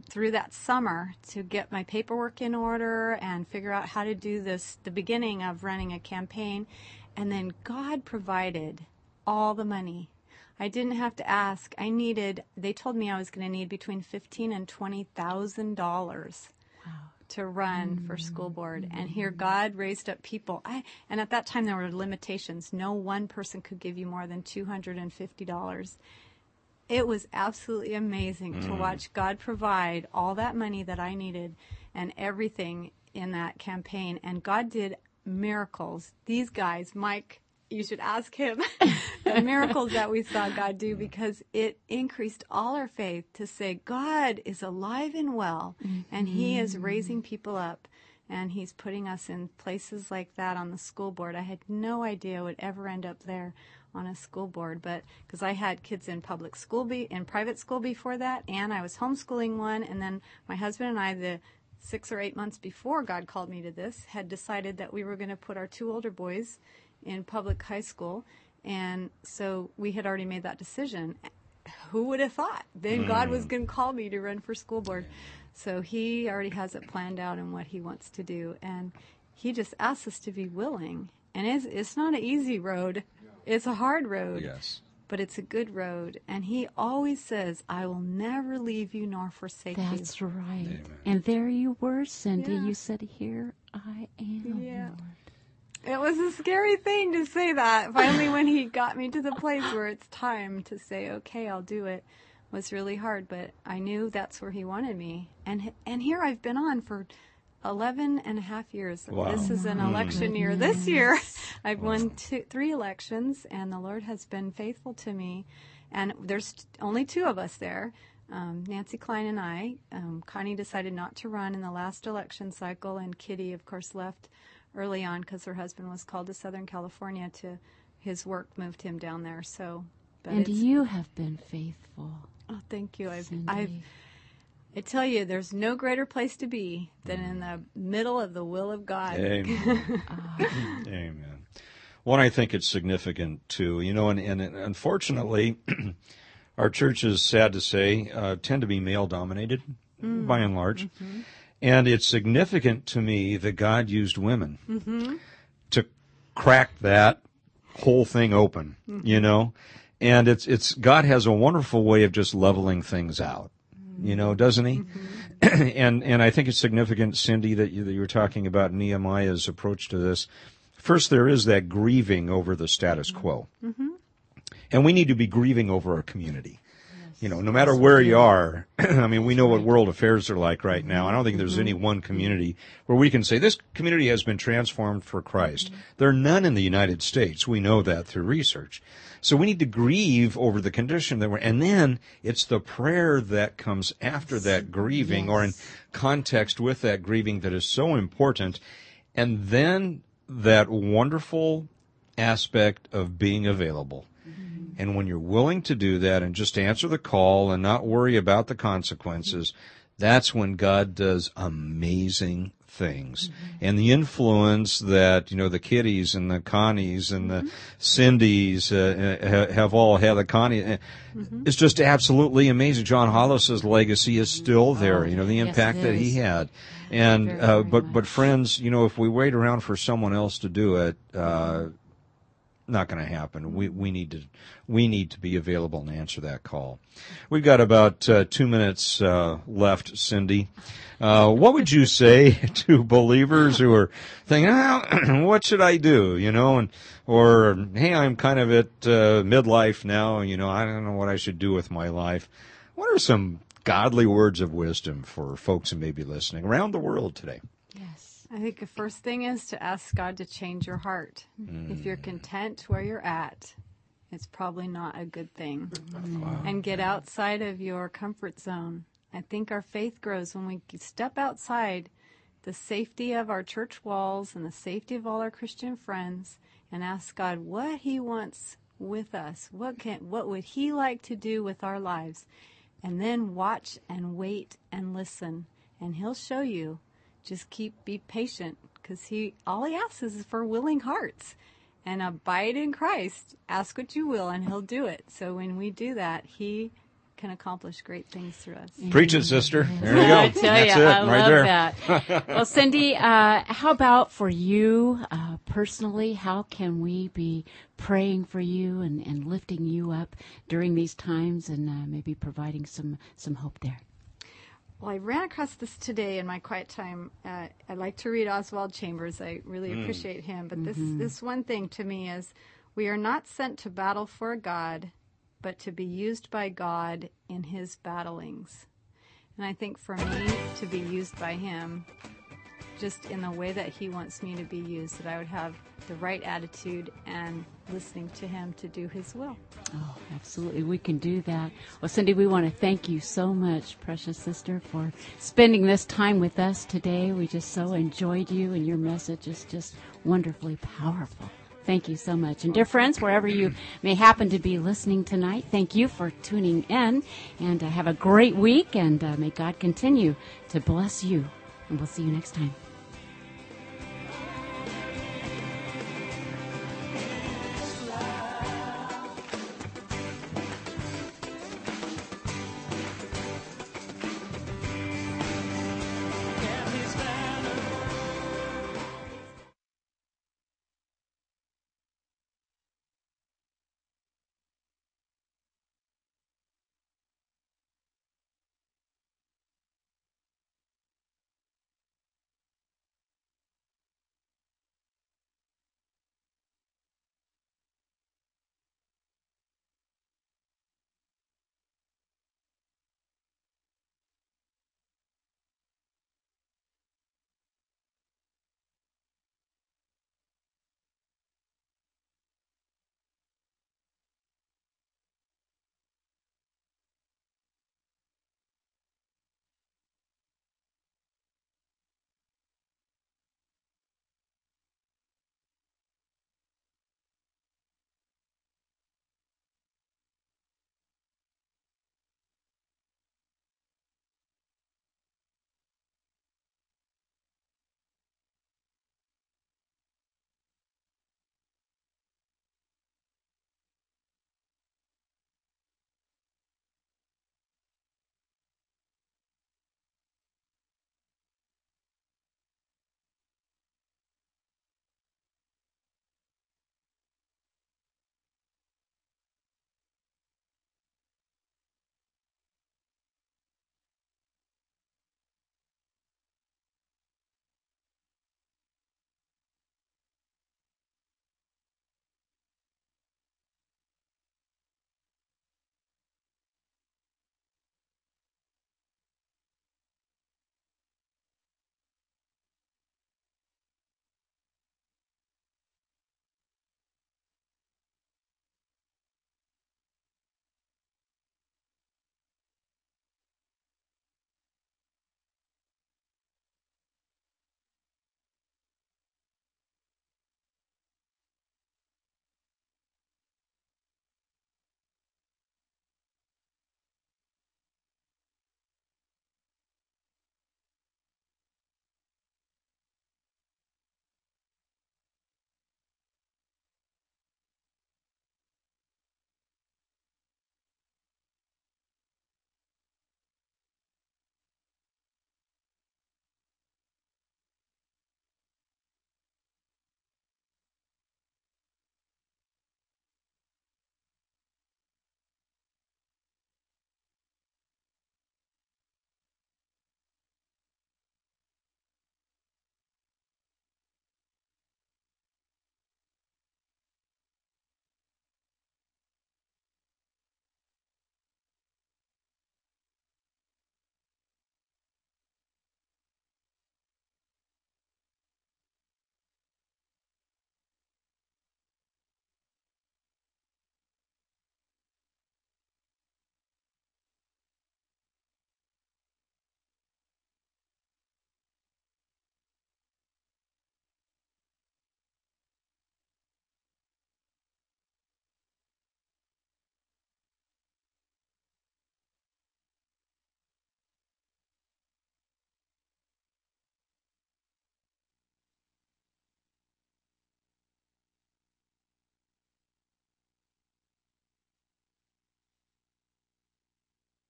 through that summer to get my paperwork in order and figure out how to do this the beginning of running a campaign. And then God provided all the money. I didn't have to ask. I needed they told me I was going to need between 15 and 20 thousand dollars to run for school board. And here mm-hmm. god raised up people. I and at that time there were limitations. No one person could give you more than $250 it was absolutely amazing to mm. watch god provide all that money that i needed and everything in that campaign. And god did miracles. These guys mike you should ask him the miracles that we saw God do mm. because it increased all our faith to say God is alive and well and he is mm-hmm. raising people up and he's putting us in places like that on the school board. I had no idea would ever end up there on a school board, but because I had kids in public school be in private school before that and I was homeschooling one and then my husband and I the six or eight months before God called me to this, had decided that we were going to put our two older boys in public high school. And so we had already made that decision. Who would have thought? Then God was mm. going to call me to run for school board. So he already has it planned out and what he wants to do. And he just asks us to be willing. And it's, it's not an easy road. It's a hard road Yes. but it's a good road. And he always says, I will never leave you nor forsake That's you. That's right. And there you were, Cindy. Yeah. You said, Here I am. Yeah. It was a scary thing to say that. Finally, when he got me to the place where it's time to say, okay, I'll do it, was really hard. But I knew that's where he wanted me. And, and here I've been on for 11 and a half years. Wow. This is an election year. This year, I've won two, three elections, and the Lord has been faithful to me. And there's only two of us there. Um, Nancy Klein and I. Um, Connie decided not to run in the last election cycle, and Kitty, of course, left early on because her husband was called to Southern California to his work moved him down there. So, but And you have been faithful. oh, thank you. I've, Cindy. I've, I tell you, there's no greater place to be than in the middle of the will of God. Amen. Amen. One, I think it's significant too. You know, and, and unfortunately, our churches, sad to say, uh, tend to be male dominated mm-hmm. by and large. Mm-hmm. And it's significant to me that God used women mm-hmm. to crack that whole thing open, you know? And it's, it's, God has a wonderful way of just leveling things out, you know, mm-hmm. doesn't he? Mm-hmm. and, and I think it's significant, Cindy, that you, that you were talking about Nehemiah's approach to this. First, there is that grieving over the status mm-hmm. quo. And we need to be grieving over our community. You know, no matter where you are, I mean, we know what world affairs are like right now. I don't think there's any one community where we can say this community has been transformed for Christ. There are none in the United States. We know that through research. So we need to grieve over the condition that we're, and then it's the prayer that comes after that grieving or in context with that grieving that is so important. And then that wonderful aspect of being available. Mm-hmm. And when you're willing to do that and just answer the call and not worry about the consequences, mm-hmm. that's when God does amazing things. And the influence that, you know, the Kitties and the Connies and the Cindy's uh, ha- have all had, the Connie, uh, it's just absolutely amazing. John Hollis's legacy is still there, you know, the impact it that he had. And, Very, uh, very but, but much. friends, you know, if we wait around for someone else to do it, uh, not going to happen. We we need to we need to be available and answer that call. We've got about uh, two minutes uh, left, Cindy. Uh, what would you say to believers who are thinking, oh, "What should I do?" You know, and or "Hey, I'm kind of at uh, midlife now. You know, I don't know what I should do with my life." What are some godly words of wisdom for folks who may be listening around the world today? Yes. I think the first thing is to ask God to change your heart. If you're content where you're at, it's probably not a good thing. And get outside of your comfort zone. I think our faith grows when we step outside the safety of our church walls and the safety of all our Christian friends and ask God what he wants with us. What can what would he like to do with our lives? And then watch and wait and listen. And he'll show you. Just keep be patient because he all he asks is for willing hearts. And abide in christ. Ask what you will and he'll do it. So when we do that he can accomplish great things through us Preach it, sister. There you go. I tell That's you, it, I right love there. that. well, Cindy, uh, how about for you uh, personally? How can we be praying for you and, and lifting you up during these times, and uh, maybe providing some some hope there? well i ran across this today in my quiet time uh, i like to read oswald chambers i really appreciate him but this this one thing to me is we are not sent to battle for god but to be used by god in his battlings and i think for me to be used by him just in the way that he wants me to be used that i would have the right attitude and listening to him to do his will Oh, absolutely. We can do that. Well, Cindy, we want to thank you so much, precious sister, for spending this time with us today. We just so enjoyed you, and your message is just wonderfully powerful. Thank you so much. And dear friends, wherever you may happen to be listening tonight, thank you for tuning in. And uh, have a great week, and uh, may God continue to bless you. And we'll see you next time.